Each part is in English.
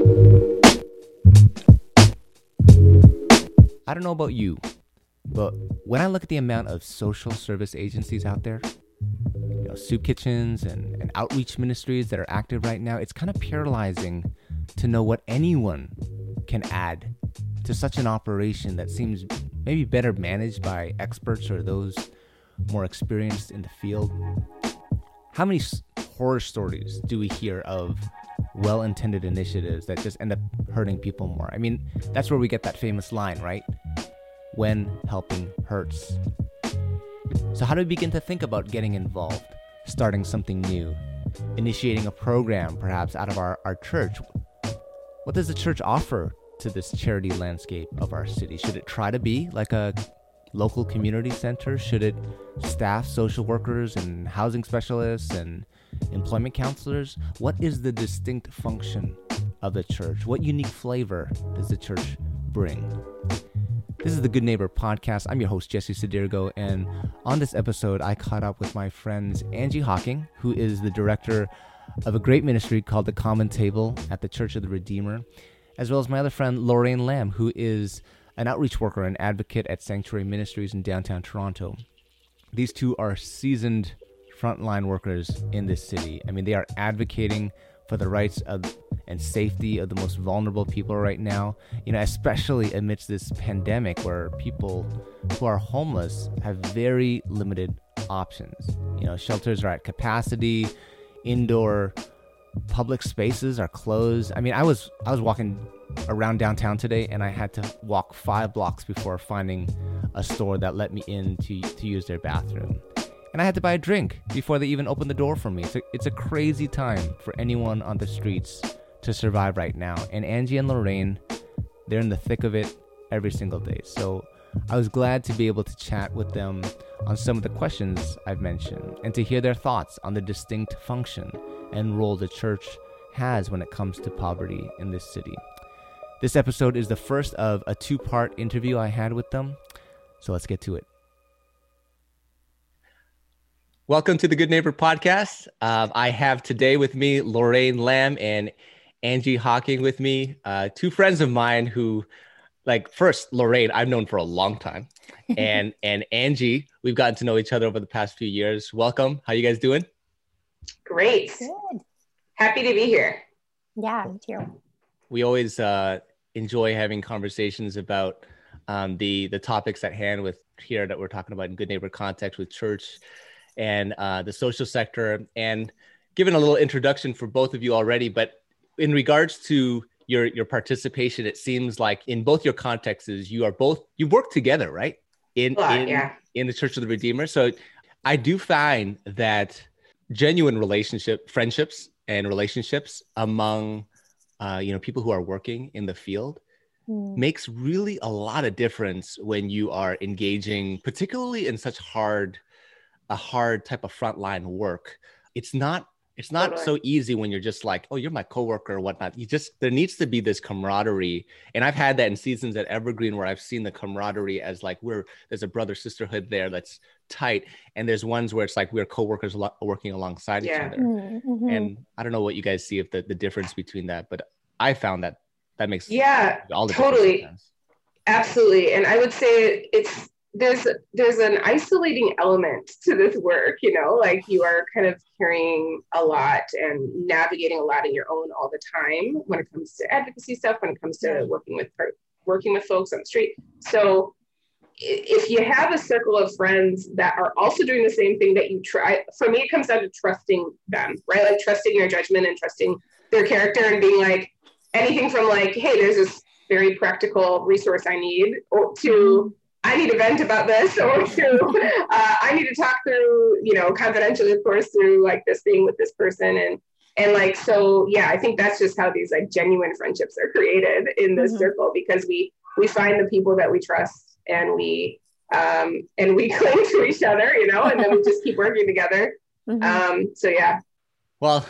I don't know about you, but when I look at the amount of social service agencies out there, you know, soup kitchens and, and outreach ministries that are active right now, it's kind of paralyzing to know what anyone can add to such an operation that seems maybe better managed by experts or those more experienced in the field. How many horror stories do we hear of well intended initiatives that just end up hurting people more? I mean, that's where we get that famous line, right? When helping hurts. So, how do we begin to think about getting involved, starting something new, initiating a program perhaps out of our, our church? What does the church offer to this charity landscape of our city? Should it try to be like a local community center? Should it staff social workers and housing specialists and employment counselors? What is the distinct function of the church? What unique flavor does the church bring? This is the Good Neighbor podcast. I'm your host, Jesse Sadirgo, and on this episode, I caught up with my friends Angie Hawking, who is the director of a great ministry called The Common Table at the Church of the Redeemer, as well as my other friend Lorraine Lamb, who is an outreach worker and advocate at Sanctuary Ministries in downtown Toronto. These two are seasoned frontline workers in this city. I mean, they are advocating for the rights of and safety of the most vulnerable people right now. You know, especially amidst this pandemic where people who are homeless have very limited options. You know, shelters are at capacity, indoor public spaces are closed. I mean, I was I was walking around downtown today and I had to walk 5 blocks before finding a store that let me in to to use their bathroom and I had to buy a drink before they even opened the door for me. It's a, it's a crazy time for anyone on the streets to survive right now. And Angie and Lorraine, they're in the thick of it every single day. So I was glad to be able to chat with them on some of the questions I've mentioned and to hear their thoughts on the distinct function and role the church has when it comes to poverty in this city. This episode is the first of a two part interview I had with them. So let's get to it. Welcome to the Good Neighbor podcast. Um, I have today with me Lorraine Lamb and Angie Hawking with me, uh, two friends of mine who, like, first Lorraine, I've known for a long time, and and Angie, we've gotten to know each other over the past few years. Welcome. How you guys doing? Great. Good. Happy to be here. Yeah, me too. We always uh, enjoy having conversations about um, the the topics at hand with here that we're talking about in good neighbor context with church and uh, the social sector. And given a little introduction for both of you already, but in regards to your your participation, it seems like in both your contexts, you are both you work together, right? In in, yeah. in the Church of the Redeemer. So I do find that genuine relationship, friendships, and relationships among uh, you know people who are working in the field mm. makes really a lot of difference when you are engaging, particularly in such hard a hard type of frontline work. It's not it's not totally. so easy when you're just like, oh, you're my coworker or whatnot. You just there needs to be this camaraderie, and I've had that in seasons at Evergreen where I've seen the camaraderie as like we're there's a brother sisterhood there that's tight, and there's ones where it's like we're coworkers lo- working alongside yeah. each other. Mm-hmm. And I don't know what you guys see if the the difference between that, but I found that that makes yeah all the totally absolutely, and I would say it's there's there's an isolating element to this work you know like you are kind of carrying a lot and navigating a lot in your own all the time when it comes to advocacy stuff when it comes to working with working with folks on the street. So if you have a circle of friends that are also doing the same thing that you try for me it comes down to trusting them right? Like trusting your judgment and trusting their character and being like anything from like hey there's this very practical resource i need or to mm-hmm. I need to vent about this or to uh, I need to talk through, you know, confidentially, of course, through like this thing with this person. And and like so yeah, I think that's just how these like genuine friendships are created in this mm-hmm. circle because we we find the people that we trust and we um and we cling to each other, you know, and then we just keep working together. Mm-hmm. Um so yeah. Well,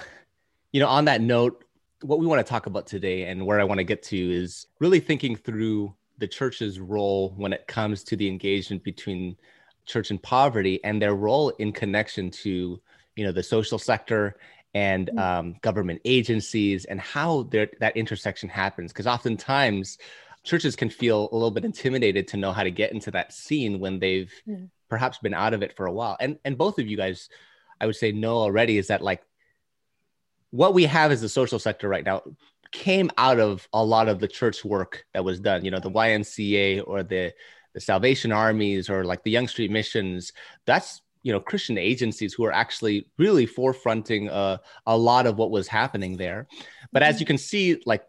you know, on that note, what we want to talk about today and where I want to get to is really thinking through the church's role when it comes to the engagement between church and poverty and their role in connection to you know the social sector and mm. um, government agencies and how that intersection happens. Because oftentimes churches can feel a little bit intimidated to know how to get into that scene when they've mm. perhaps been out of it for a while. And and both of you guys, I would say, know already is that like what we have as the social sector right now came out of a lot of the church work that was done. You know, the YMCA or the the Salvation Armies or like the Yonge Street Missions. That's you know Christian agencies who are actually really forefronting uh, a lot of what was happening there. But as you can see, like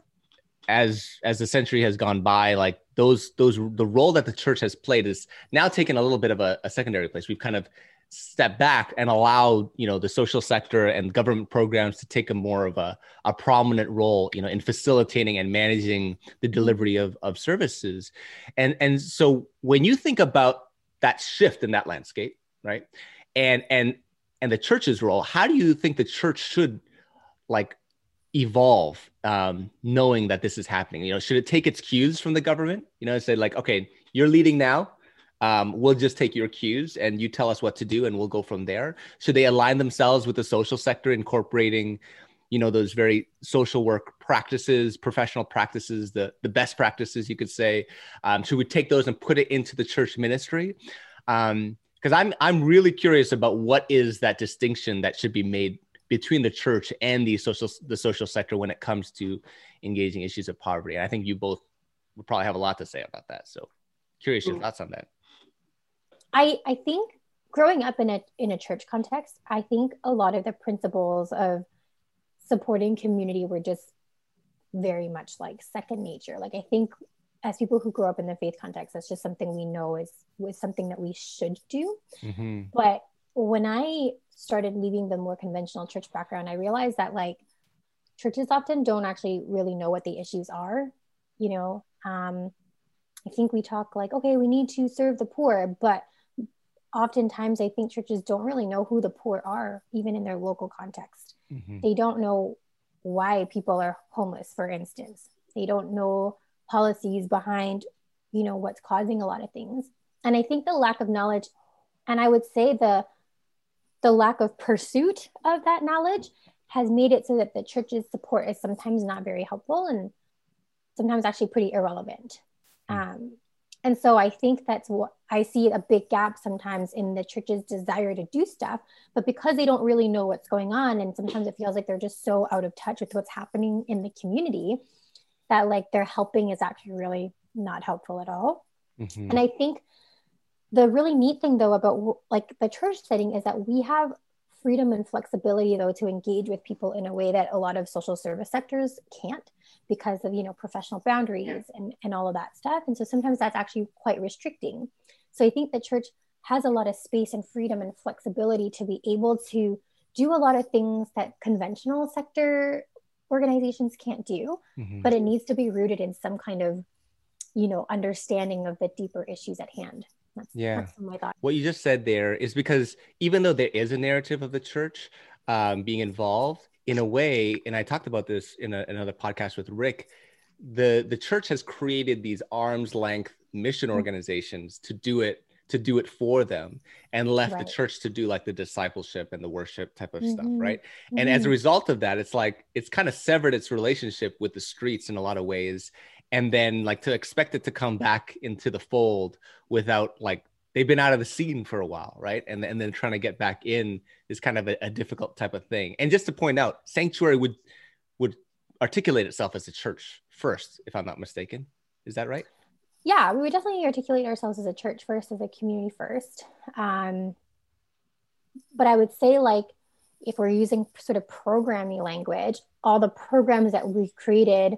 as as the century has gone by, like those those the role that the church has played is now taken a little bit of a, a secondary place. We've kind of step back and allow you know the social sector and government programs to take a more of a, a prominent role you know in facilitating and managing the delivery of, of services. And and so when you think about that shift in that landscape right and and and the church's role how do you think the church should like evolve um, knowing that this is happening? You know should it take its cues from the government? You know say like okay you're leading now um, we'll just take your cues and you tell us what to do and we'll go from there. Should they align themselves with the social sector incorporating you know those very social work practices professional practices the the best practices you could say. Um, should we take those and put it into the church ministry. Um, because i'm i'm really curious about what is that distinction that should be made between the church and the social the social sector when it comes to engaging issues of poverty. And i think you both would probably have a lot to say about that. So curious your thoughts on that I I think growing up in a in a church context, I think a lot of the principles of supporting community were just very much like second nature. Like I think as people who grow up in the faith context, that's just something we know is was something that we should do. Mm-hmm. But when I started leaving the more conventional church background, I realized that like churches often don't actually really know what the issues are. You know, um, I think we talk like, okay, we need to serve the poor, but oftentimes I think churches don't really know who the poor are, even in their local context. Mm-hmm. They don't know why people are homeless, for instance. They don't know policies behind, you know, what's causing a lot of things. And I think the lack of knowledge, and I would say the the lack of pursuit of that knowledge has made it so that the church's support is sometimes not very helpful and sometimes actually pretty irrelevant. Mm-hmm. Um, and so I think that's what I see a big gap sometimes in the church's desire to do stuff, but because they don't really know what's going on, and sometimes it feels like they're just so out of touch with what's happening in the community that like their helping is actually really not helpful at all. Mm-hmm. And I think the really neat thing though about like the church setting is that we have freedom and flexibility though to engage with people in a way that a lot of social service sectors can't because of you know professional boundaries and, and all of that stuff. And so sometimes that's actually quite restricting. So i think the church has a lot of space and freedom and flexibility to be able to do a lot of things that conventional sector organizations can't do mm-hmm. but it needs to be rooted in some kind of you know understanding of the deeper issues at hand that's, yeah that's my thought. what you just said there is because even though there is a narrative of the church um, being involved in a way, and I talked about this in a, another podcast with Rick, the the church has created these arm's length mission mm-hmm. organizations to do it to do it for them and left right. the church to do like the discipleship and the worship type of mm-hmm. stuff right mm-hmm. and as a mm-hmm. result of that it's like it's kind of severed its relationship with the streets in a lot of ways and then like to expect it to come back into the fold without like they've been out of the scene for a while, right? And and then trying to get back in is kind of a, a, difficult type of thing. And just to point out, sanctuary would would articulate itself as a church first, if I'm not mistaken. Is that right? Yeah, we would definitely articulate ourselves as a church first, as a community first. Um, but I would say, like, if we're using sort of programming language, all the programs that we've created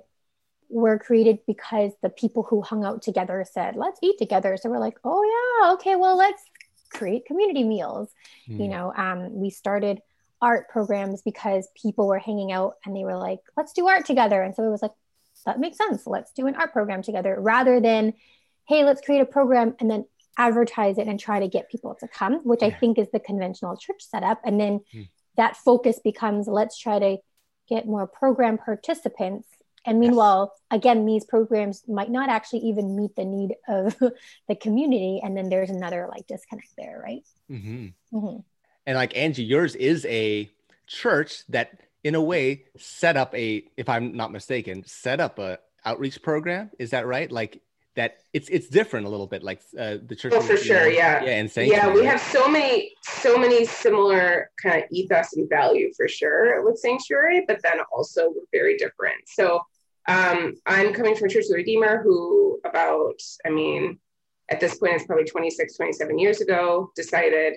were created because the people who hung out together said, let's eat together. So we're like, oh, yeah, okay, well, let's create community meals. Mm. You hmm. know, um, we started art programs because people were hanging out and they were like, let's do art together. And so it was like, that makes sense. Let's do an art program together rather than, hey, let's create a program and then advertise it and try to get people to come, which yeah. I think is the conventional church setup. And then mm. that focus becomes let's try to get more program participants and meanwhile, yes. again, these programs might not actually even meet the need of the community. And then there's another like disconnect there, right? Mm-hmm. Mm-hmm. And like Angie, yours is a church that in a way set up a if i'm not mistaken set up a outreach program is that right like that it's it's different a little bit like uh, the church oh for sure yeah yeah and yeah we have so many so many similar kind of ethos and value for sure with sanctuary but then also we're very different so um, i'm coming from church of the redeemer who about i mean at this point it's probably 26 27 years ago decided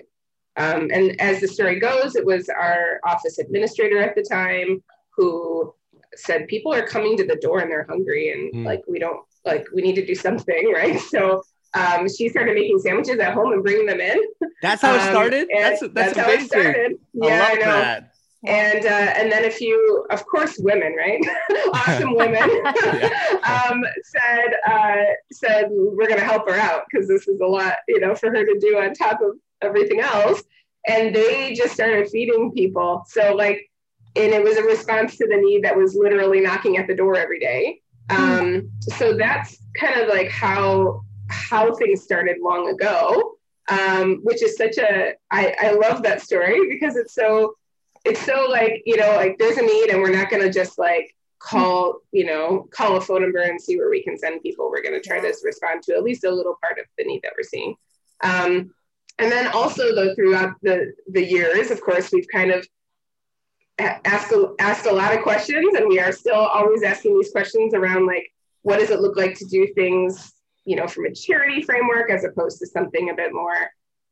um, and as the story goes it was our office administrator at the time who said people are coming to the door and they're hungry and mm. like we don't like we need to do something, right? So um, she started making sandwiches at home and bringing them in. That's how it um, started. That's that's, that's how it started. Yeah, I, I know. That. And uh, and then a few, of course, women, right? awesome women um, said uh, said we're going to help her out because this is a lot, you know, for her to do on top of everything else. And they just started feeding people. So like, and it was a response to the need that was literally knocking at the door every day. Um, so that's kind of like how how things started long ago, um, which is such a I, I love that story because it's so it's so like you know like there's a need and we're not going to just like call you know call a phone number and see where we can send people. We're going to try to respond to at least a little part of the need that we're seeing. Um, and then also though throughout the the years of course we've kind of asked a, asked a lot of questions, and we are still always asking these questions around like, what does it look like to do things, you know, from a charity framework as opposed to something a bit more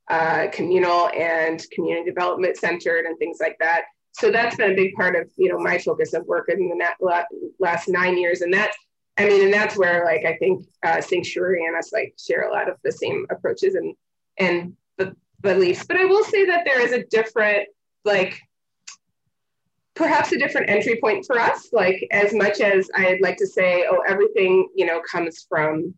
uh, communal and community development centered and things like that. So that's been a big part of you know my focus of work in the last nine years, and that's I mean, and that's where like I think uh, Sanctuary and us like share a lot of the same approaches and and the beliefs. But I will say that there is a different like perhaps a different entry point for us. Like as much as I'd like to say, oh, everything you know comes from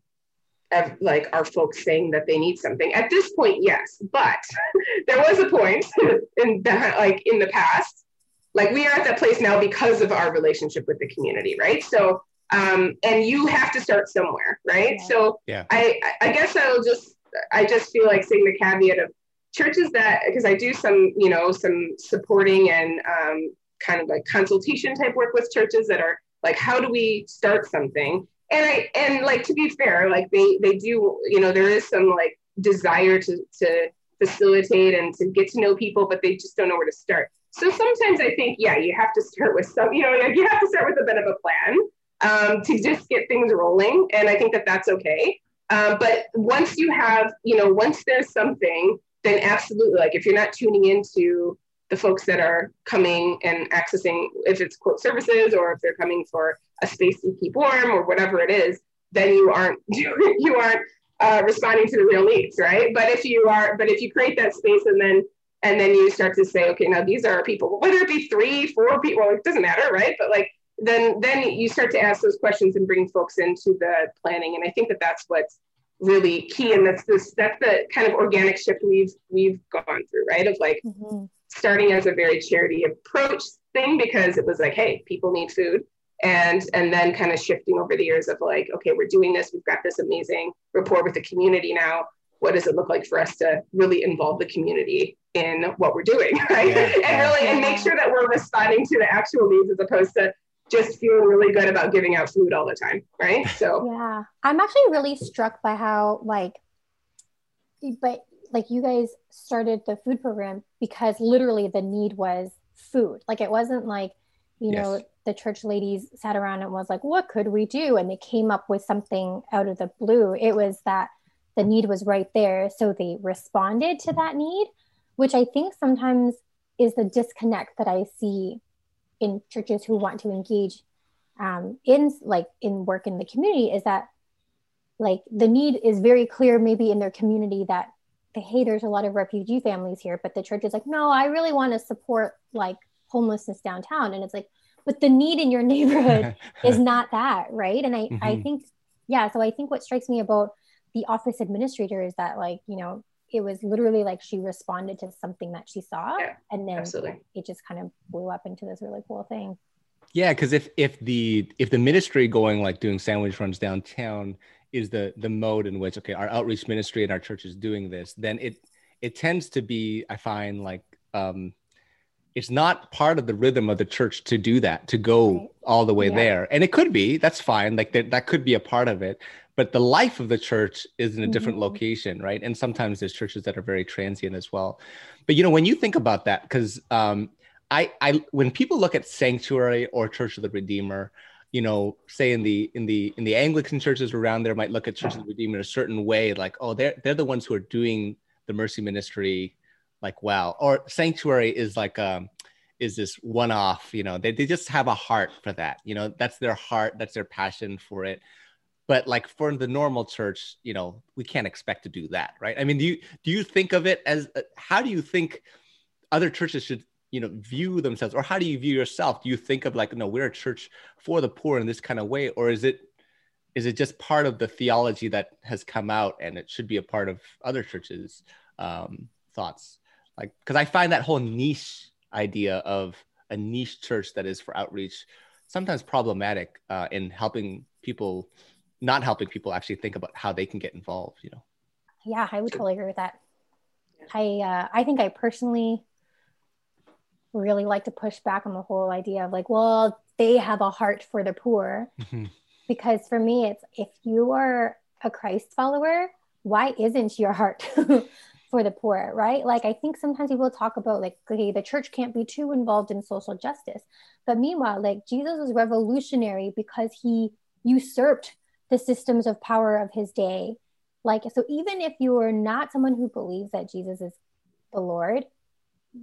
like our folks saying that they need something. At this point, yes, but there was a point in the like in the past. Like we are at that place now because of our relationship with the community, right? So um, and you have to start somewhere, right? Yeah. So yeah. I I guess I'll just I just feel like saying the caveat of churches that because I do some you know some supporting and um, kind of like consultation type work with churches that are like, how do we start something? And I and like to be fair, like they they do, you know, there is some like desire to to facilitate and to get to know people, but they just don't know where to start. So sometimes I think, yeah, you have to start with some, you know, like you have to start with a bit of a plan um, to just get things rolling. And I think that that's okay. Um, but once you have, you know, once there's something, then absolutely, like if you're not tuning into the folks that are coming and accessing, if it's quote services or if they're coming for a space to keep warm or whatever it is, then you aren't you aren't uh, responding to the real needs, right? But if you are, but if you create that space and then and then you start to say, okay, now these are people, whether it be three, four people, it doesn't matter, right? But like then then you start to ask those questions and bring folks into the planning, and I think that that's what's really key, and that's this that's the kind of organic shift we've we've gone through, right? Of like. Mm-hmm starting as a very charity approach thing because it was like, hey, people need food. And and then kind of shifting over the years of like, okay, we're doing this, we've got this amazing rapport with the community now. What does it look like for us to really involve the community in what we're doing, right? Yeah. and really and make sure that we're responding to the actual needs as opposed to just feeling really good about giving out food all the time, right? So yeah, I'm actually really struck by how like, but like you guys started the food program because literally the need was food. Like it wasn't like, you yes. know, the church ladies sat around and was like, what could we do? And they came up with something out of the blue. It was that the need was right there. So they responded to that need, which I think sometimes is the disconnect that I see in churches who want to engage um, in like in work in the community is that like the need is very clear maybe in their community that hey, there's a lot of refugee families here, but the church is like, no, I really want to support like homelessness downtown. And it's like, but the need in your neighborhood is not that, right? And I, mm-hmm. I think, yeah, so I think what strikes me about the office administrator is that like, you know, it was literally like she responded to something that she saw yeah, and then absolutely. it just kind of blew up into this really cool thing. Yeah, because if if the if the ministry going like doing sandwich runs downtown is the the mode in which okay our outreach ministry and our church is doing this then it it tends to be i find like um it's not part of the rhythm of the church to do that to go right. all the way yeah. there and it could be that's fine like that, that could be a part of it but the life of the church is in a different mm-hmm. location right and sometimes there's churches that are very transient as well but you know when you think about that because um, I, I when people look at sanctuary or church of the redeemer you know say in the in the in the anglican churches around there might look at church of the redeemer in a certain way like oh they're they're the ones who are doing the mercy ministry like wow. Or sanctuary is like um is this one off you know they, they just have a heart for that you know that's their heart that's their passion for it. But like for the normal church you know we can't expect to do that right? I mean do you do you think of it as uh, how do you think other churches should you know view themselves? Or how do you view yourself? Do you think of like no we're a church for the poor in this kind of way? Or is it is it just part of the theology that has come out and it should be a part of other churches um, thoughts? Like because i find that whole niche idea of a niche church that is for outreach sometimes problematic uh, in helping people not helping people actually think about how they can get involved you know? Yeah i would totally agree with that. I uh, i think i personally really like to push back on the whole idea of like well they have a heart for the poor mm-hmm. because for me it's if you are a christ follower why isn't your heart for the poor, right? Like I think sometimes people talk about like, okay, the church can't be too involved in social justice. But meanwhile, like Jesus was revolutionary because he usurped the systems of power of his day. Like, so even if you are not someone who believes that Jesus is the Lord,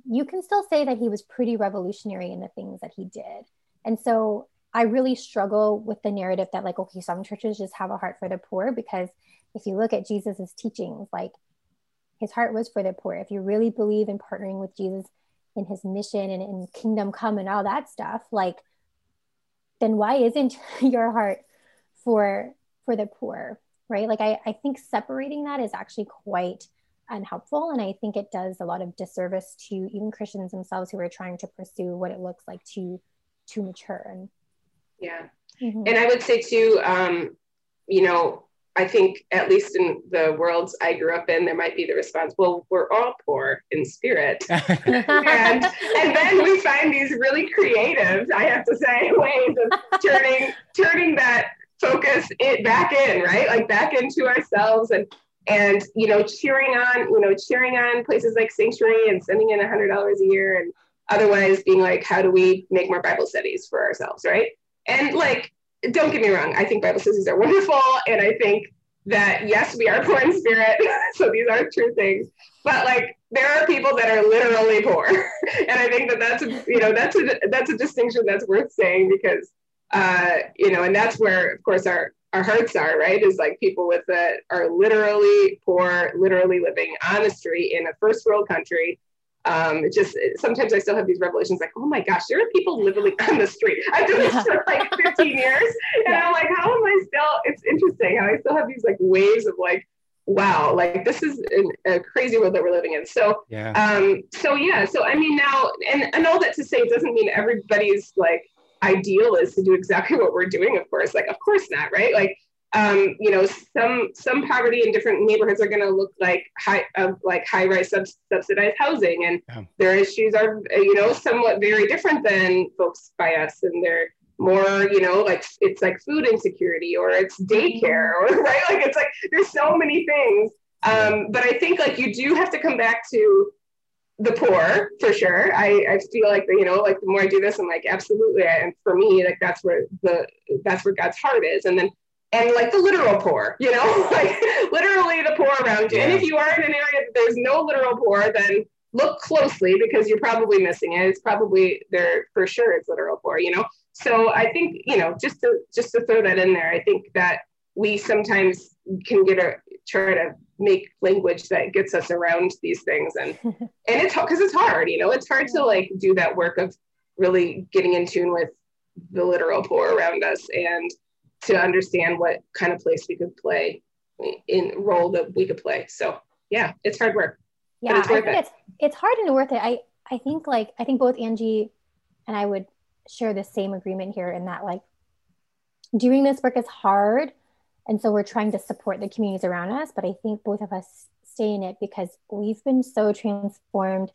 you can still say that he was pretty revolutionary in the things that he did. And so I really struggle with the narrative that, like, okay, some churches just have a heart for the poor because if you look at Jesus's teachings, like his heart was for the poor. If you really believe in partnering with Jesus in his mission and in kingdom come and all that stuff, like, then why isn't your heart for for the poor? Right. Like I, I think separating that is actually quite unhelpful. And I think it does a lot of disservice to even Christians themselves who are trying to pursue what it looks like to to mature. And yeah. Mm-hmm. And I would say too, um, you know, I think, at least in the worlds I grew up in, there might be the response, well, we're all poor in spirit. and, and then we find these really creative, I have to say, ways of turning, turning that focus it back in, right? Like back into ourselves and, and, you know, cheering on, you know, cheering on places like Sanctuary and sending in a hundred dollars a year and otherwise being like, how do we make more Bible studies for ourselves, right? And like, don't get me wrong, I think Bible studies are wonderful. And I think that, yes, we are poor in spirit. so these are true things. But like, there are people that are literally poor. and I think that that's, you know, that's a, that's a distinction that's worth saying because, uh, you know, and that's where, of course, our, our hearts are, right? Is like people with that are literally poor, literally living on the street in a first world country um, it just it, sometimes I still have these revelations like, oh my gosh, there are people literally on the street. I've done this for like 15 years, and yeah. I'm like, how am I still? It's interesting how I still have these like waves of like, wow, like this is an, a crazy world that we're living in. So, yeah. Um, so yeah, so I mean now, and and all that to say, it doesn't mean everybody's like ideal is to do exactly what we're doing. Of course, like of course not, right? Like um, you know, some some poverty in different neighborhoods are going to look like high, uh, like high-rise sub- subsidized housing, and yeah. their issues are, you know, somewhat very different than folks by us, and they're more, you know, like it's like food insecurity or it's daycare or right, like it's like there's so many things. Um, but I think like you do have to come back to the poor for sure. I, I feel like you know, like the more I do this, I'm like absolutely, and for me, like that's where the that's where God's heart is, and then and like the literal poor, you know, like literally the poor around you. Yeah. And if you are in an area that there's no literal poor, then look closely because you're probably missing it. It's probably there for sure. It's literal poor, you know. So I think you know just to just to throw that in there, I think that we sometimes can get a try to make language that gets us around these things and and it's because it's hard you know it's hard to like do that work of really getting in tune with the literal poor around us and to understand what kind of place we could play in role that we could play. So yeah, it's hard work. Yeah, it's I think it. it's it's hard and worth it. I I think like I think both Angie and I would share the same agreement here in that like doing this work is hard. And so we're trying to support the communities around us. But I think both of us stay in it because we've been so transformed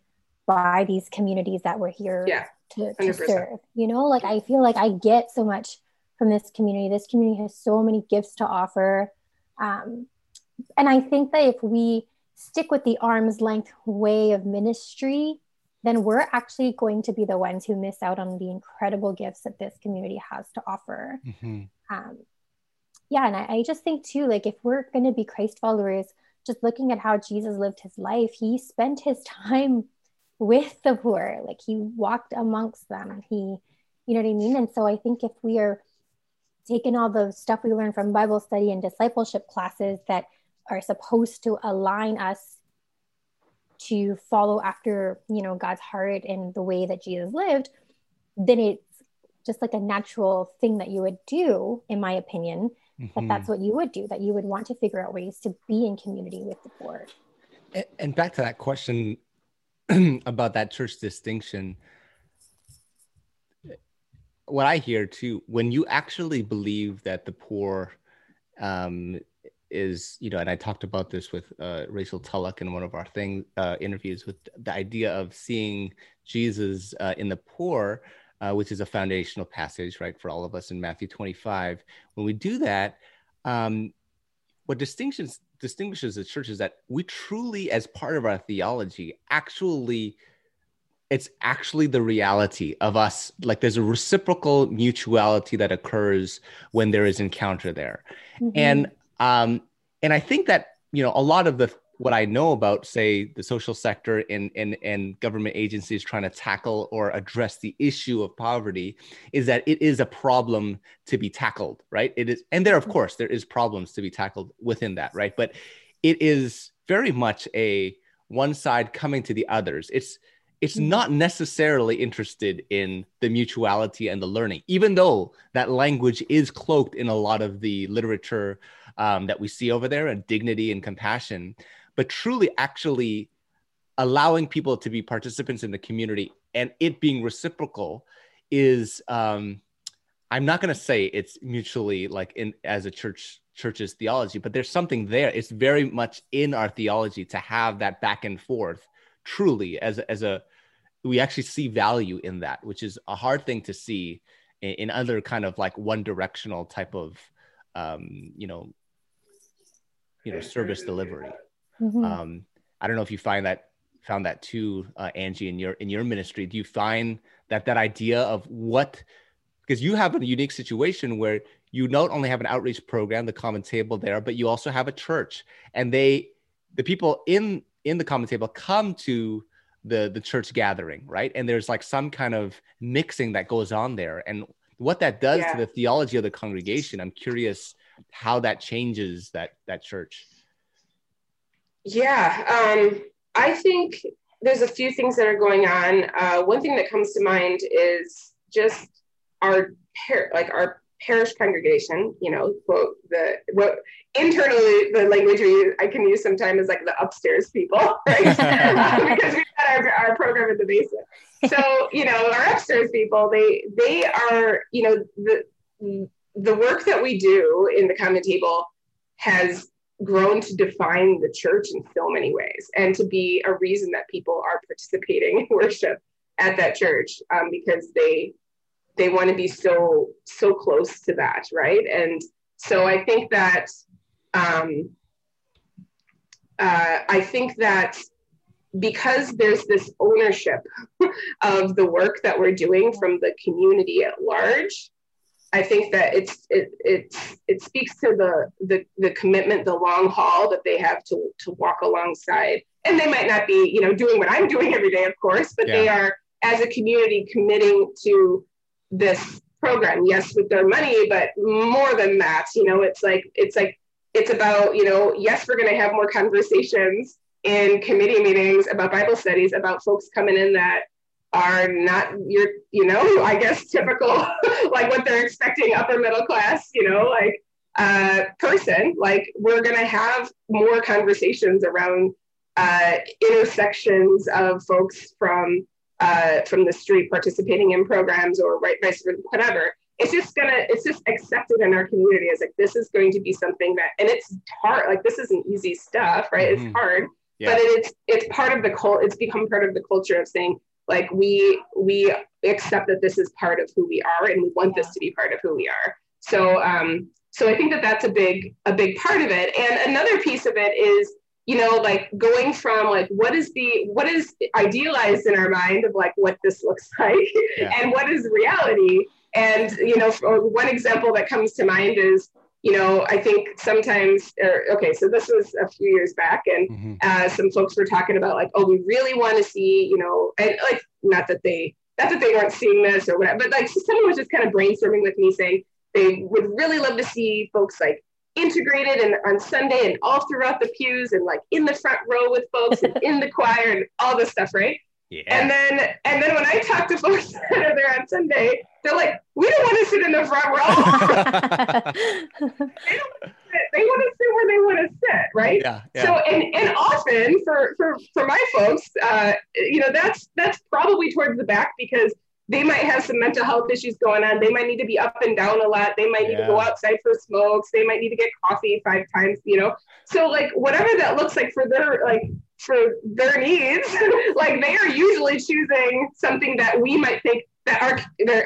by these communities that we're here yeah, to, to serve. You know, like I feel like I get so much from this community. This community has so many gifts to offer. Um, and I think that if we stick with the arm's length way of ministry, then we're actually going to be the ones who miss out on the incredible gifts that this community has to offer. Mm-hmm. Um, yeah, and I, I just think too, like if we're going to be Christ followers, just looking at how Jesus lived his life, he spent his time with the poor, like he walked amongst them. He, you know what I mean? And so I think if we are taking all the stuff we learn from Bible study and discipleship classes that are supposed to align us to follow after you know god's heart and the way that jesus lived then it's just like a natural thing that you would do in my opinion mm-hmm. that that's what you would do that you would want to figure out ways to be in community with the poor and, and back to that question about that church distinction what i hear too when you actually believe that the poor um, is you know and i talked about this with uh, rachel tulloch in one of our thing uh, interviews with the idea of seeing jesus uh, in the poor uh, which is a foundational passage right for all of us in matthew 25 when we do that um, what distinctions distinguishes the church is that we truly as part of our theology actually it's actually the reality of us. Like there's a reciprocal mutuality that occurs when there is encounter there. Mm-hmm. and um, and I think that you know a lot of the what I know about, say, the social sector and, and, and government agencies trying to tackle or address the issue of poverty is that it is a problem to be tackled, right? It is, and there, of course, there is problems to be tackled within that, right? But it is very much a one side coming to the others. It's it's mm-hmm. not necessarily interested in the mutuality and the learning, even though that language is cloaked in a lot of the literature um, that we see over there and dignity and compassion, but truly actually allowing people to be participants in the community and it being reciprocal is um, i'm not going to say it's mutually like in as a church church's theology but there's something there it's very much in our theology to have that back and forth truly as as a we actually see value in that, which is a hard thing to see in, in other kind of like one directional type of, um, you know, you know, service delivery. Mm-hmm. Um, I don't know if you find that found that too, uh, Angie, in your in your ministry. Do you find that that idea of what because you have a unique situation where you not only have an outreach program, the Common Table there, but you also have a church, and they the people in in the Common Table come to the the church gathering right and there's like some kind of mixing that goes on there and what that does yeah. to the theology of the congregation i'm curious how that changes that that church yeah um i think there's a few things that are going on uh, one thing that comes to mind is just our like our parish congregation, you know, quote the what internally the language we I can use sometimes is like the upstairs people, right? because we've got our, our program in the basement. So, you know, our upstairs people, they they are, you know, the the work that we do in the common table has grown to define the church in so many ways and to be a reason that people are participating in worship at that church um, because they they want to be so so close to that right? And so i think that um, uh, i think that because there's this ownership of the work that we're doing from the community at large i think that it's it it, it speaks to the, the the commitment the long haul that they have to to walk alongside and they might not be you know doing what i'm doing every day of course but yeah. they are as a community committing to this program yes with their money but more than that you know it's like it's like it's about you know yes we're going to have more conversations in committee meetings about bible studies about folks coming in that are not your you know i guess typical like what they're expecting upper middle class you know like uh, person like we're going to have more conversations around uh, intersections of folks from uh, from the street participating in programs or right vice versa, whatever. It's just gonna, it's just accepted in our community as like this is going to be something that, and it's hard. Like this isn't easy stuff, right? Mm-hmm. It's hard, yeah. but it's it's part of the cult it's become part of the culture of saying like we we accept that this is part of who we are and we want yeah. this to be part of who we are so um so i think that that's a big a big part of it and another piece of it is you know like going from like what is the what is idealized in our mind of like what this looks like yeah. and what is reality and you know one example that comes to mind is you know i think sometimes or, okay so this was a few years back and mm-hmm. uh, some folks were talking about like oh we really want to see you know and like not that they not that they weren't seeing this or whatever but like someone was just kind of brainstorming with me saying they would really love to see folks like integrated and on Sunday and all throughout the pews and like in the front row with folks and in the choir and all this stuff, right? Yeah. And then and then when I talk to folks that are there on Sunday, they're like, we don't want to sit in the front row. they, don't they want to sit where they want to sit, right? Yeah, yeah. So and and often for for for my folks, uh, you know, that's that's probably towards the back because they might have some mental health issues going on. They might need to be up and down a lot. They might need yeah. to go outside for smokes. They might need to get coffee five times, you know? So like whatever that looks like for their like for their needs, like they are usually choosing something that we might think that our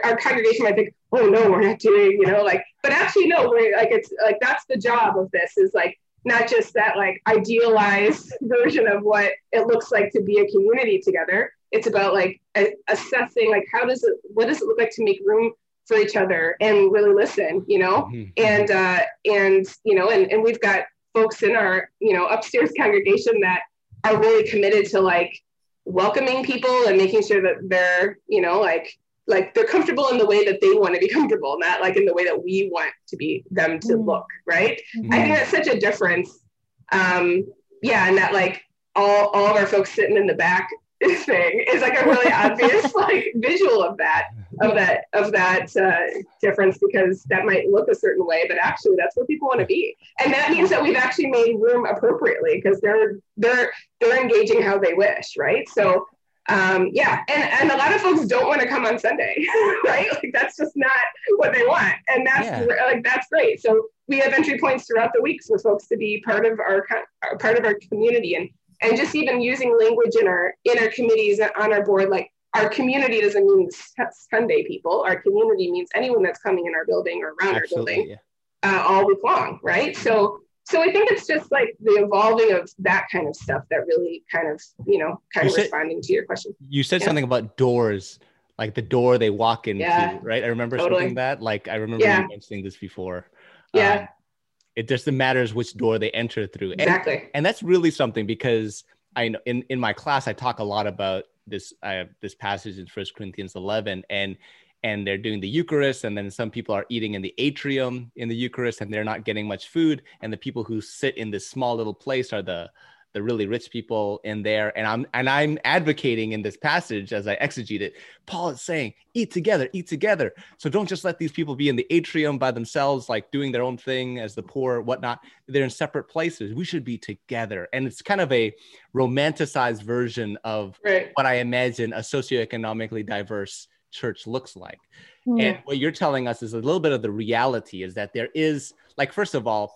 our congregation might think, oh no, we're not doing, you know, like, but actually no, we're like it's like that's the job of this is like not just that like idealized version of what it looks like to be a community together, it's about like a- assessing like how does it what does it look like to make room for each other and really listen you know mm-hmm. and uh and you know and, and we've got folks in our you know upstairs congregation that are really committed to like welcoming people and making sure that they're you know like like they're comfortable in the way that they want to be comfortable not like in the way that we want to be them to mm-hmm. look right mm-hmm. i think that's such a difference um yeah and that like all all of our folks sitting in the back thing is like a really obvious like visual of that of that of that uh, difference because that might look a certain way but actually that's where people want to be. And that means that we've actually made room appropriately because they're they're they're engaging how they wish right? So um, yeah. And and a lot of folks don't want to come on sunday right? Like that's just not what they want. And that's yeah. like that's great. So we have entry points throughout the weeks for folks to be part of our part of our community and and just even using language in our in our committees and on our board like our community doesn't mean sunday people our community means anyone that's coming in our building or around Absolutely, our building yeah. uh, all week long right so so i think it's just like the evolving of that kind of stuff that really kind of you know kind you of said, responding to your question you said yeah. something about doors like the door they walk into yeah, right i remember totally. something that like i remember yeah. mentioning this before yeah um, it just matters which door they enter through. Exactly. And, and that's really something because I know in, in my class I talk a lot about this uh, this passage in First Corinthians 11 and and they're doing the Eucharist and then some people are eating in the atrium in the Eucharist and they're not getting much food and the people who sit in this small little place are the the really rich people in there and i'm and i'm advocating in this passage as i exegete it paul is saying eat together eat together. So don't just let these people be in the atrium by themselves like doing their own thing as the poor whatnot. They're in separate places. We should be together. And it's kind of a romanticized version of right. what i imagine a socioeconomically diverse church looks like. Yeah. and what you're telling us is a little bit of the reality is that there is like first of all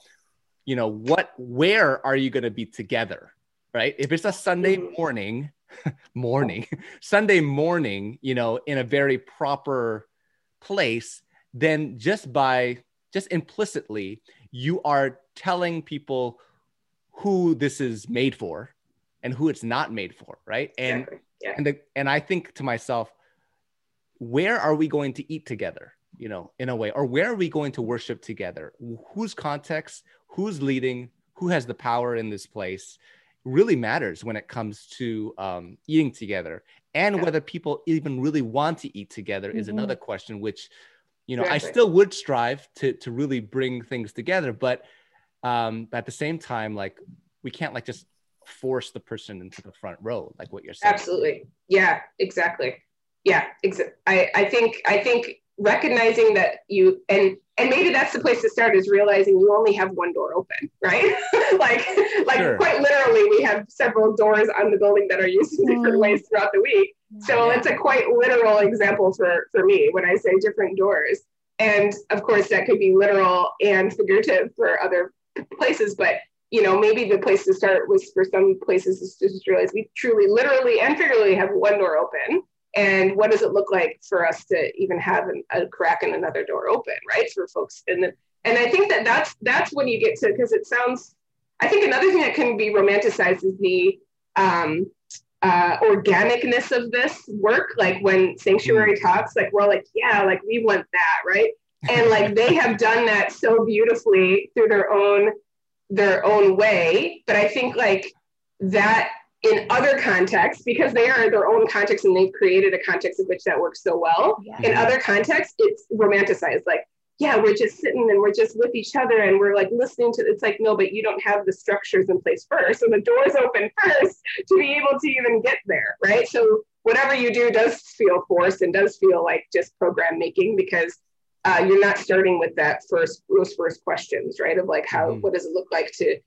you know what where are you going to be together right if it's a sunday mm-hmm. morning morning sunday morning you know in a very proper place then just by just implicitly you are telling people who this is made for and who it's not made for right and exactly. yeah. and the, and i think to myself where are we going to eat together you know in a way or where are we going to worship together whose context who's leading, who has the power in this place really matters when it comes to um, eating together. And yeah. whether people even really want to eat together mm-hmm. is another question, which, you know, exactly. I still would strive to, to really bring things together. But um, at the same time, like, we can't like just force the person into the front row, like what you're saying. Absolutely. Yeah, exactly. Yeah, exa- I, I think, I think recognizing that you and and maybe that's the place to start is realizing you only have one door open right like like sure. quite literally we have several doors on the building that are used in different mm. ways throughout the week so yeah. it's a quite literal example for for me when i say different doors and of course that could be literal and figurative for other places but you know, maybe the place to start was for some places is to just realize we truly, literally, and figuratively have one door open. And what does it look like for us to even have an, a crack in another door open, right? For folks, and and I think that that's that's when you get to because it sounds. I think another thing that can be romanticized is the um, uh, organicness of this work. Like when Sanctuary mm. talks, like we're all like, yeah, like we want that, right? And like they have done that so beautifully through their own their own way. But I think like that in other contexts, because they are their own context and they've created a context in which that works so well. Yeah. In other contexts, it's romanticized. Like, yeah, we're just sitting and we're just with each other and we're like listening to it's like, no, but you don't have the structures in place first. So the doors open first to be able to even get there, right? So whatever you do does feel forced and does feel like just program making because uh, you're not starting with that first those first questions, right? Of like how mm-hmm. what does it look like to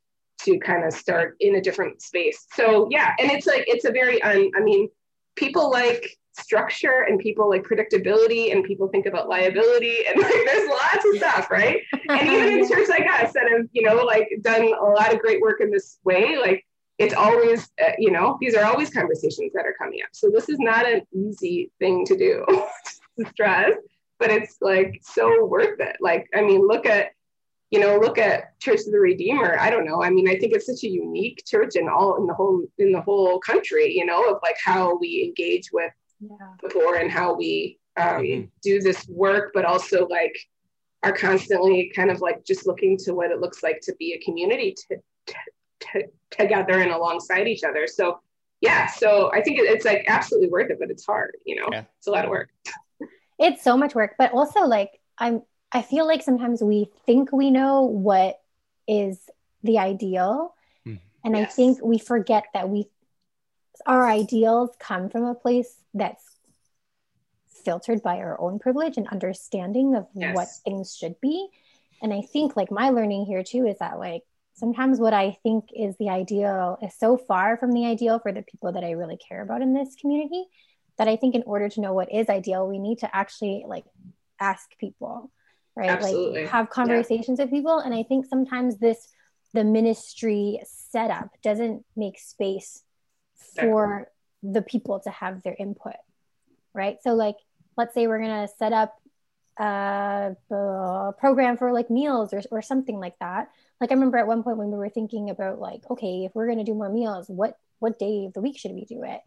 to kind of start in a different space. So yeah, and it's like it's a very un, I mean, people like structure and people like predictability and people think about liability and like there's lots of stuff, right? and even in church like us that have you know like done a lot of great work in this way, like it's always uh, you know these are always conversations that are coming up. So this is not an easy thing to do. To stress but it's like so worth it. Like, I mean, look at, you know, look at Church of the Redeemer. I don't know. I mean, I think it's such a unique church in all in the whole in the whole country, you know, of like how we engage with yeah. the poor and how we um, mm-hmm. do this work, but also like are constantly kind of like just looking to what it looks like to be a community to, to, to together and alongside each other. So yeah, so I think it's like absolutely worth it, but it's hard, you know, yeah. it's a lot of work it's so much work but also like i'm i feel like sometimes we think we know what is the ideal mm. and yes. i think we forget that we our ideals come from a place that's filtered by our own privilege and understanding of yes. what things should be and i think like my learning here too is that like sometimes what i think is the ideal is so far from the ideal for the people that i really care about in this community that I think in order to know what is ideal, we need to actually like ask people, right? Absolutely. Like have conversations yeah. with people. And I think sometimes this the ministry setup doesn't make space for the people to have their input, right? So like let's say we're gonna set up a, a program for like meals or, or something like that. Like I remember at one point when we were thinking about like, okay, if we're gonna do more meals, what what day of the week should we do it?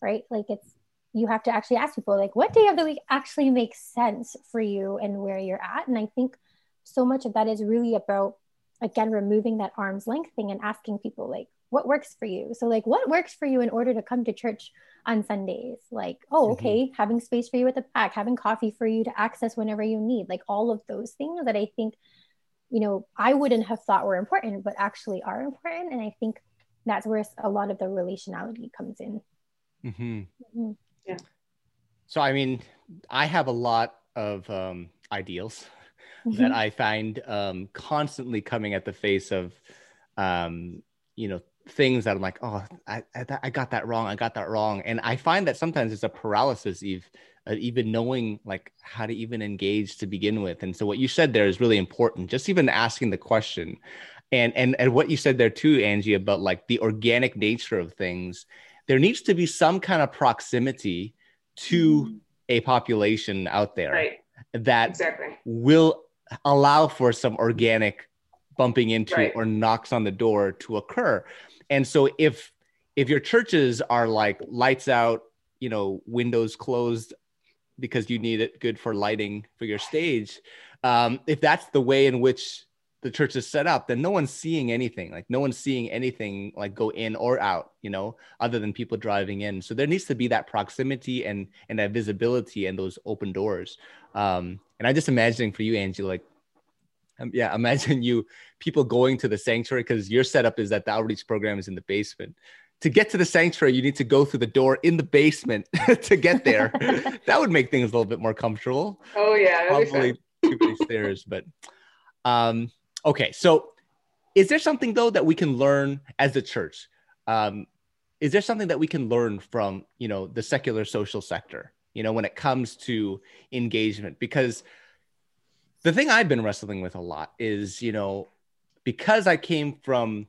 Right? Like it's you have to actually ask people like what day of the week actually makes sense for you and where you're at and i think so much of that is really about again removing that arm's length thing and asking people like what works for you so like what works for you in order to come to church on sundays like oh mm-hmm. okay mm-hmm. having space for you at the back having coffee for you to access whenever you need like all of those things that i think you know i wouldn't have thought were important but actually are important and i think that's where a lot of the relationality comes in mm-hmm. Mm-hmm. Yeah. So, I mean, I have a lot of um, ideals mm-hmm. that I find um, constantly coming at the face of, um, you know, things that I'm like, oh, I, I, I, got that wrong. I got that wrong. And I find that sometimes it's a paralysis, Eve, uh, even knowing like how to even engage to begin with. And so what you said there is really important. Just even asking the question, and and and what you said there too, Angie, about like the organic nature of things there needs to be some kind of proximity to mm-hmm. a population out there right. that exactly. will allow for some organic bumping into right. or knocks on the door to occur. And so if if your churches are like lights out, you know, windows closed because you need it good for lighting for your stage, um, if that's the way in which the church is set up, then no one's seeing anything. Like no one's seeing anything like go in or out, you know, other than people driving in. So there needs to be that proximity and and that visibility and those open doors. Um, and I just imagining for you, Angie, like, um, yeah, imagine you people going to the sanctuary because your setup is that the outreach program is in the basement. To get to the sanctuary, you need to go through the door in the basement to get there. that would make things a little bit more comfortable. Oh yeah, probably too many stairs, but um, Okay, so is there something though that we can learn as a church? Um, is there something that we can learn from you know the secular social sector? You know, when it comes to engagement, because the thing I've been wrestling with a lot is you know because I came from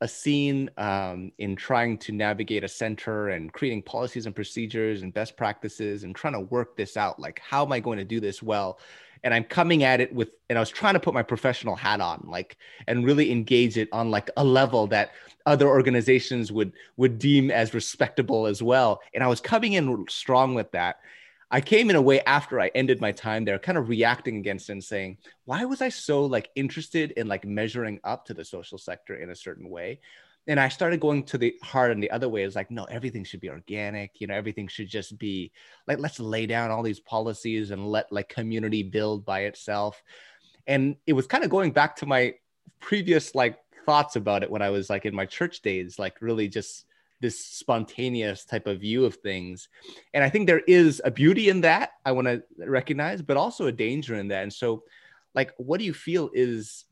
a scene um, in trying to navigate a center and creating policies and procedures and best practices and trying to work this out. Like, how am I going to do this well? And I'm coming at it with, and I was trying to put my professional hat on, like, and really engage it on like a level that other organizations would would deem as respectable as well. And I was coming in strong with that. I came in a way after I ended my time there, kind of reacting against and saying, why was I so like interested in like measuring up to the social sector in a certain way? And I started going to the heart and the other way is like, no, everything should be organic. You know, everything should just be like, let's lay down all these policies and let like community build by itself. And it was kind of going back to my previous like thoughts about it when I was like in my church days, like really just this spontaneous type of view of things. And I think there is a beauty in that I want to recognize, but also a danger in that. And so, like, what do you feel is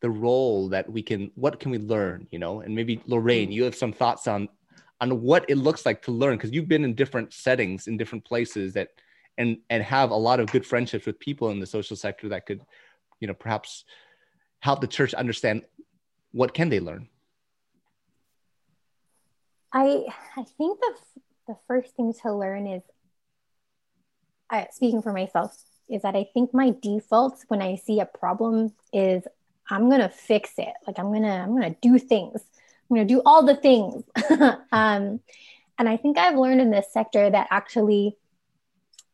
the role that we can, what can we learn, you know? And maybe Lorraine, mm. you have some thoughts on on what it looks like to learn because you've been in different settings in different places that and and have a lot of good friendships with people in the social sector that could you know perhaps help the church understand what can they learn I I think the the first thing to learn is, I, speaking for myself, is that I think my default when I see a problem is I'm gonna fix it. Like I'm gonna I'm gonna do things. I'm gonna do all the things. um, and I think I've learned in this sector that actually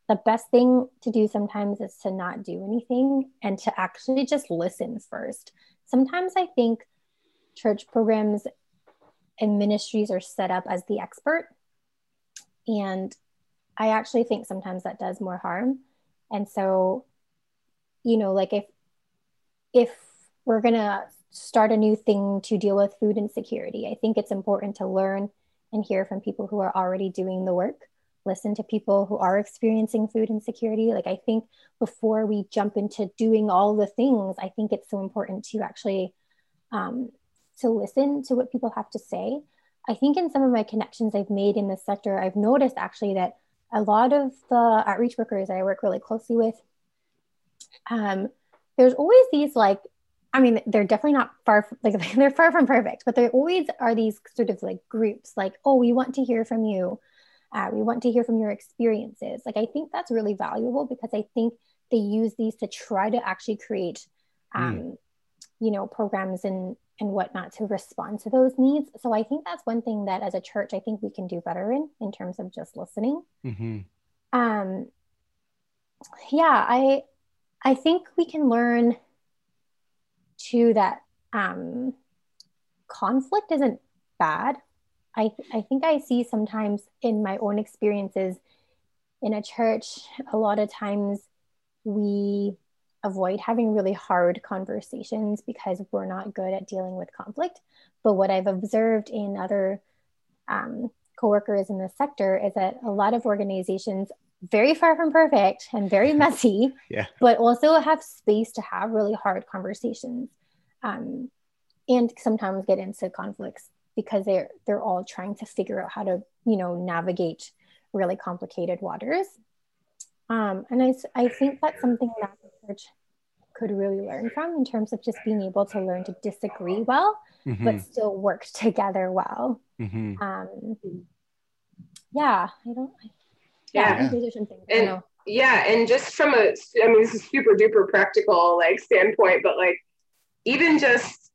the best thing to do sometimes is to not do anything and to actually just listen first. Sometimes I think church programs and ministries are set up as the expert. And I actually think sometimes that does more harm. And so, you know, like if if we're gonna start a new thing to deal with food insecurity, I think it's important to learn and hear from people who are already doing the work. Listen to people who are experiencing food insecurity. Like I think before we jump into doing all the things, I think it's so important to actually um, to listen to what people have to say. I think in some of my connections I've made in this sector, I've noticed actually that a lot of the outreach workers I work really closely with, um, there's always these like, I mean, they're definitely not far, like they're far from perfect, but there always are these sort of like groups like, oh, we want to hear from you. Uh, we want to hear from your experiences. Like, I think that's really valuable because I think they use these to try to actually create, hmm. um, mm. you know, programs and and whatnot to respond to those needs. So I think that's one thing that as a church, I think we can do better in, in terms of just listening. Mm-hmm. Um, yeah, I, I think we can learn too that um, conflict isn't bad. I, I think I see sometimes in my own experiences in a church, a lot of times we avoid having really hard conversations because we're not good at dealing with conflict. But what I've observed in other um, coworkers in the sector is that a lot of organizations very far from perfect and very messy, yeah. but also have space to have really hard conversations, um, and sometimes get into conflicts because they're they're all trying to figure out how to you know navigate really complicated waters. Um, and I, I think that's something that the church could really learn from in terms of just being able to learn to disagree well, mm-hmm. but still work together well. Mm-hmm. Um, yeah, I don't. I, yeah, yeah. And, yeah, and just from a, I mean, this is super duper practical like standpoint, but like even just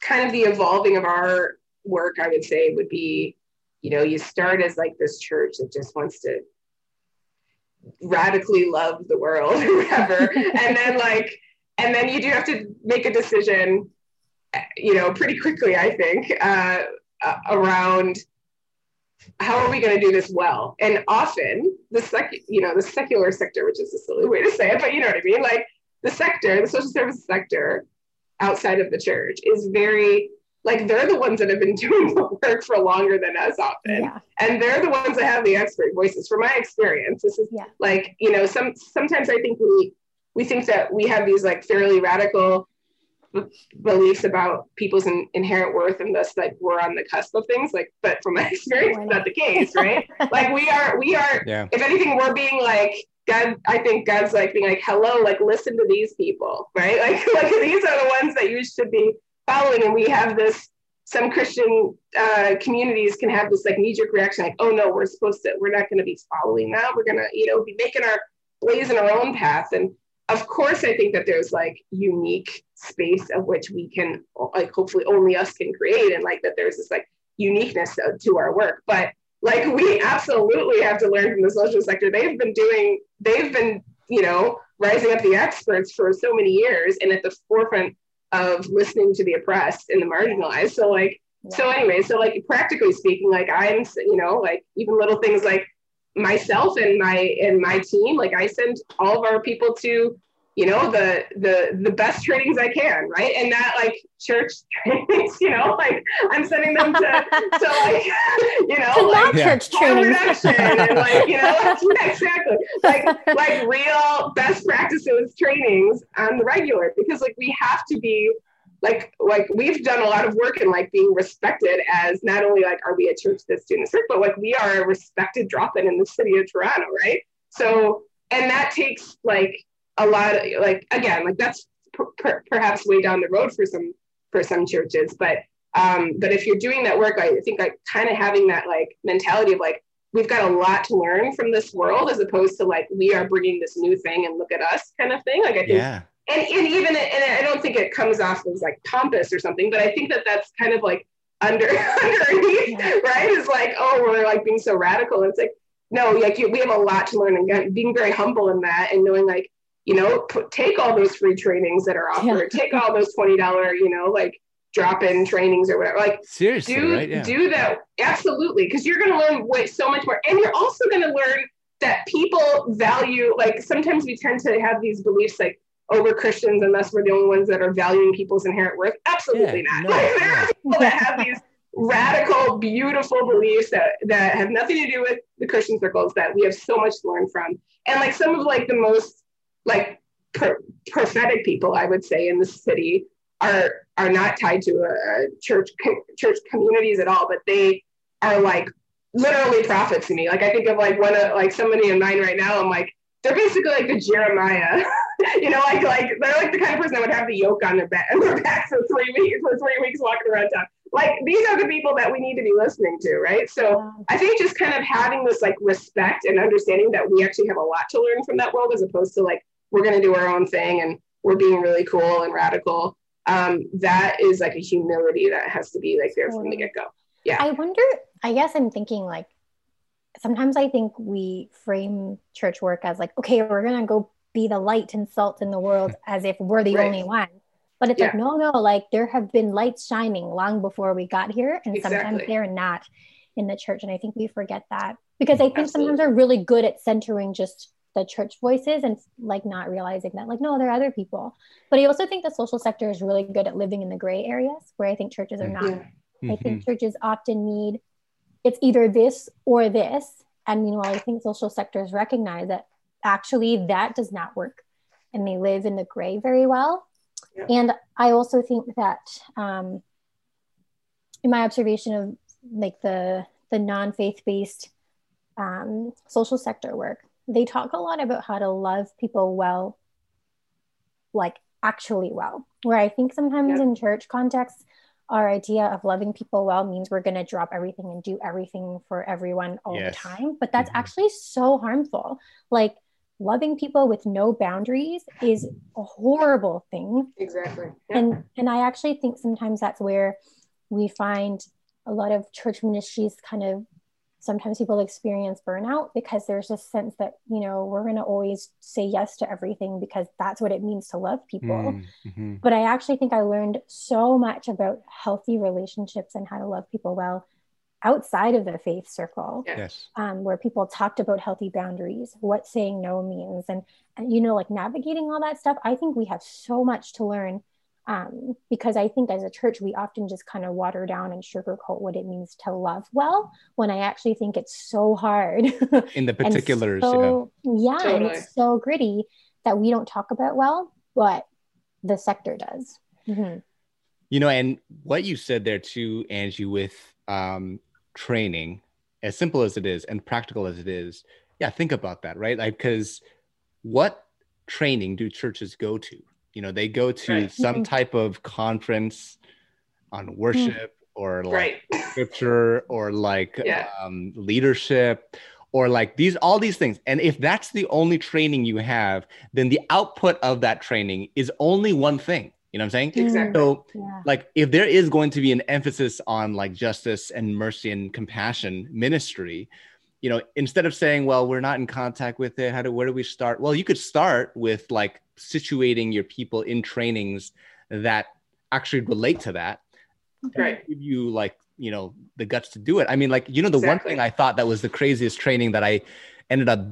kind of the evolving of our work, I would say would be, you know, you start as like this church that just wants to radically love the world or whatever. And then like and then you do have to make a decision you know pretty quickly i think uh, uh, around how are we going to do this well and often the sec you know the secular sector which is a silly way to say it but you know what i mean like the sector the social service sector outside of the church is very like they're the ones that have been doing the work for longer than us often yeah. and they're the ones that have the expert voices from my experience this is yeah. like you know some sometimes i think we we think that we have these like fairly radical beliefs about people's in, inherent worth and thus like we're on the cusp of things like but from my experience not the case right like we are we are yeah. if anything we're being like god i think god's like being like hello like listen to these people right like like these are the ones that you should be following and we have this some Christian uh, communities can have this like knee jerk reaction, like, oh no, we're supposed to, we're not going to be following that. We're going to, you know, be making our blazing our own path. And of course, I think that there's like unique space of which we can, like, hopefully only us can create, and like that there's this like uniqueness to our work. But like, we absolutely have to learn from the social sector. They've been doing, they've been, you know, rising up the experts for so many years and at the forefront of listening to the oppressed and the marginalized. So like, yeah. so anyway, so like practically speaking, like I'm, you know, like even little things like myself and my and my team, like I send all of our people to you know the the the best trainings I can, right? And that like church trainings, you know, like I'm sending them to to like you know to like church trainings and like you know exactly like like real best practices trainings on the regular because like we have to be like like we've done a lot of work in like being respected as not only like are we a church doing this work, but like we are a respected drop-in in the city of Toronto, right? So and that takes like a lot of like again like that's per- perhaps way down the road for some for some churches but um but if you're doing that work i think like kind of having that like mentality of like we've got a lot to learn from this world as opposed to like we are bringing this new thing and look at us kind of thing like i think yeah and, and even and i don't think it comes off as like pompous or something but i think that that's kind of like under underneath right is like oh we're like being so radical and it's like no like you, we have a lot to learn and being very humble in that and knowing like you know, put, take all those free trainings that are offered, yeah. take all those $20, you know, like drop in trainings or whatever. Like, seriously, do, right? yeah. do that. Absolutely. Because you're going to learn way, so much more. And you're also going to learn that people value, like, sometimes we tend to have these beliefs like, we're Christians and thus we're the only ones that are valuing people's inherent worth. Absolutely yeah, not. No, like, there are people that have these radical, beautiful beliefs that, that have nothing to do with the Christian circles that we have so much to learn from. And like some of like the most like prophetic people, I would say, in the city are are not tied to a church church communities at all, but they are like literally prophets to me. Like I think of like one of like somebody in mind right now. I'm like they're basically like the Jeremiah, you know, like like they're like the kind of person that would have the yoke on their back, and their back for three weeks for three weeks walking around town. Like these are the people that we need to be listening to, right? So I think just kind of having this like respect and understanding that we actually have a lot to learn from that world as opposed to like we're going to do our own thing and we're being really cool and radical um, that is like a humility that has to be like there from the get-go yeah i wonder i guess i'm thinking like sometimes i think we frame church work as like okay we're going to go be the light and salt in the world as if we're the right. only one but it's yeah. like no no like there have been lights shining long before we got here and exactly. sometimes they're not in the church and i think we forget that because i think Absolutely. sometimes we're really good at centering just the church voices and like not realizing that like no there are other people but i also think the social sector is really good at living in the gray areas where i think churches are not mm-hmm. i think churches often need it's either this or this and meanwhile i think social sectors recognize that actually that does not work and they live in the gray very well yeah. and i also think that um, in my observation of like the the non-faith based um, social sector work they talk a lot about how to love people well, like actually well. Where I think sometimes yeah. in church contexts, our idea of loving people well means we're going to drop everything and do everything for everyone all yes. the time. But that's mm-hmm. actually so harmful. Like, loving people with no boundaries is a horrible thing exactly yeah. and and i actually think sometimes that's where we find a lot of church ministries kind of sometimes people experience burnout because there's this sense that you know we're going to always say yes to everything because that's what it means to love people mm, mm-hmm. but i actually think i learned so much about healthy relationships and how to love people well outside of the faith circle yes um, where people talked about healthy boundaries what saying no means and, and you know like navigating all that stuff i think we have so much to learn um, because I think as a church, we often just kind of water down and sugarcoat what it means to love well, when I actually think it's so hard. In the particulars, so, yeah, totally. and it's so gritty that we don't talk about well, but the sector does. Mm-hmm. You know, and what you said there too, Angie, with um, training, as simple as it is and practical as it is, yeah, think about that, right? Like, because what training do churches go to? you know they go to right. some type of conference on worship or like right. scripture or like yeah. um, leadership or like these all these things and if that's the only training you have then the output of that training is only one thing you know what i'm saying? Exactly. So yeah. like if there is going to be an emphasis on like justice and mercy and compassion ministry you know instead of saying well we're not in contact with it how do where do we start? Well you could start with like situating your people in trainings that actually relate to that right. give you like you know the guts to do it. I mean like you know the exactly. one thing i thought that was the craziest training that i ended up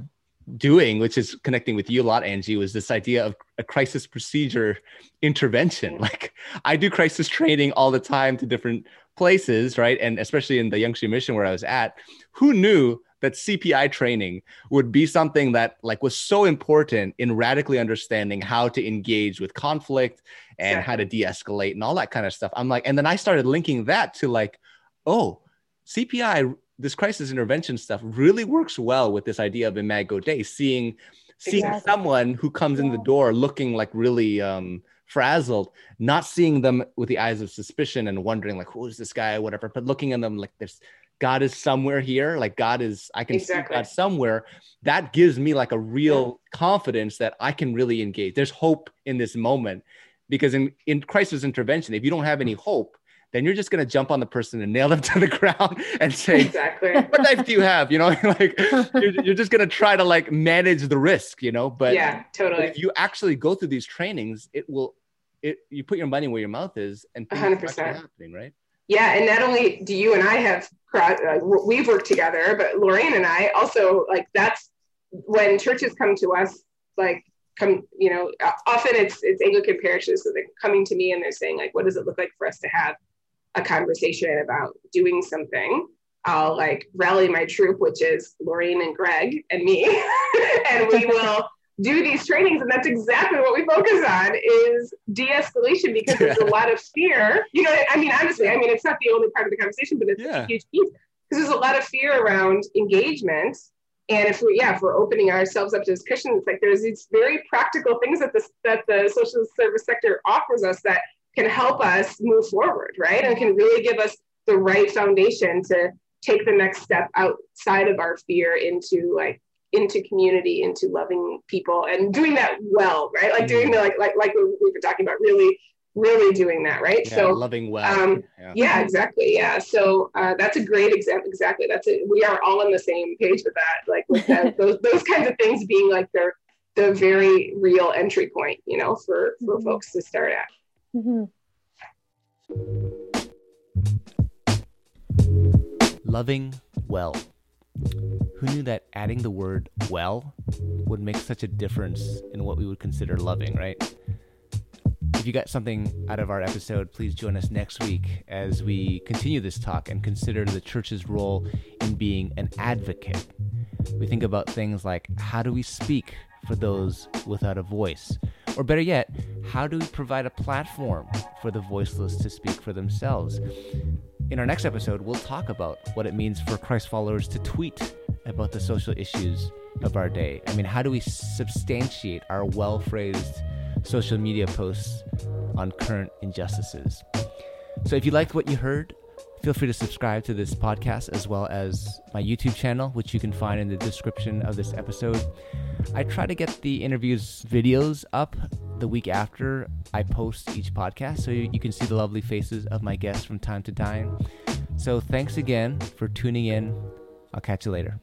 doing which is connecting with you a lot angie was this idea of a crisis procedure intervention. Like i do crisis training all the time to different places right? And especially in the Yonge Street Mission where i was at who knew that cpi training would be something that like was so important in radically understanding how to engage with conflict and how to de-escalate and all that kind of stuff. I'm like and then i started linking that to like oh, CPI, this crisis intervention stuff really works well with this idea of Imago Dei, seeing seeing exactly. someone who comes yeah. in the door looking like really um, frazzled, not seeing them with the eyes of suspicion and wondering like, who is this guy, whatever, but looking at them like there's God is somewhere here, like God is, I can exactly. see God somewhere. That gives me like a real yeah. confidence that I can really engage. There's hope in this moment because in, in crisis intervention, if you don't have any hope, then you're just going to jump on the person and nail them to the ground and say, exactly. what knife do you have? You know, like you're, you're just going to try to like manage the risk, you know, but yeah, totally. if you actually go through these trainings, it will, it, you put your money where your mouth is and 100% happening, right? Yeah. And not only do you and I have, uh, we've worked together, but Lorraine and I also like that's when churches come to us, like come, you know, often it's, it's Anglican parishes. So they're coming to me and they're saying like, what does it look like for us to have a conversation about doing something, I'll like rally my troop, which is Lorraine and Greg and me, and we will do these trainings. And that's exactly what we focus on is de-escalation because there's a lot of fear. You know, I mean, honestly, I mean, it's not the only part of the conversation, but it's yeah. a huge piece because there's a lot of fear around engagement. And if we, yeah, if we're opening ourselves up to discussion, it's like there's these very practical things that the that the social service sector offers us that can help us move forward, right? And can really give us the right foundation to take the next step outside of our fear into like into community, into loving people and doing that well, right? Like doing the like like like we've been talking about, really really doing that right yeah, so loving well um, yeah. yeah. exactly yeah so uh, that's a great example exactly that's it we are all on the same page with that like with that, those, those kinds of things being like the the very real entry point you know for for mm-hmm. folks to start at Mm-hmm. Loving well. Who knew that adding the word well would make such a difference in what we would consider loving, right? If you got something out of our episode, please join us next week as we continue this talk and consider the church's role in being an advocate. We think about things like how do we speak for those without a voice? Or better yet, how do we provide a platform for the voiceless to speak for themselves? In our next episode, we'll talk about what it means for Christ followers to tweet about the social issues of our day. I mean, how do we substantiate our well phrased social media posts on current injustices? So, if you liked what you heard, feel free to subscribe to this podcast as well as my YouTube channel, which you can find in the description of this episode. I try to get the interviews videos up the week after I post each podcast so you can see the lovely faces of my guests from time to time. So thanks again for tuning in. I'll catch you later.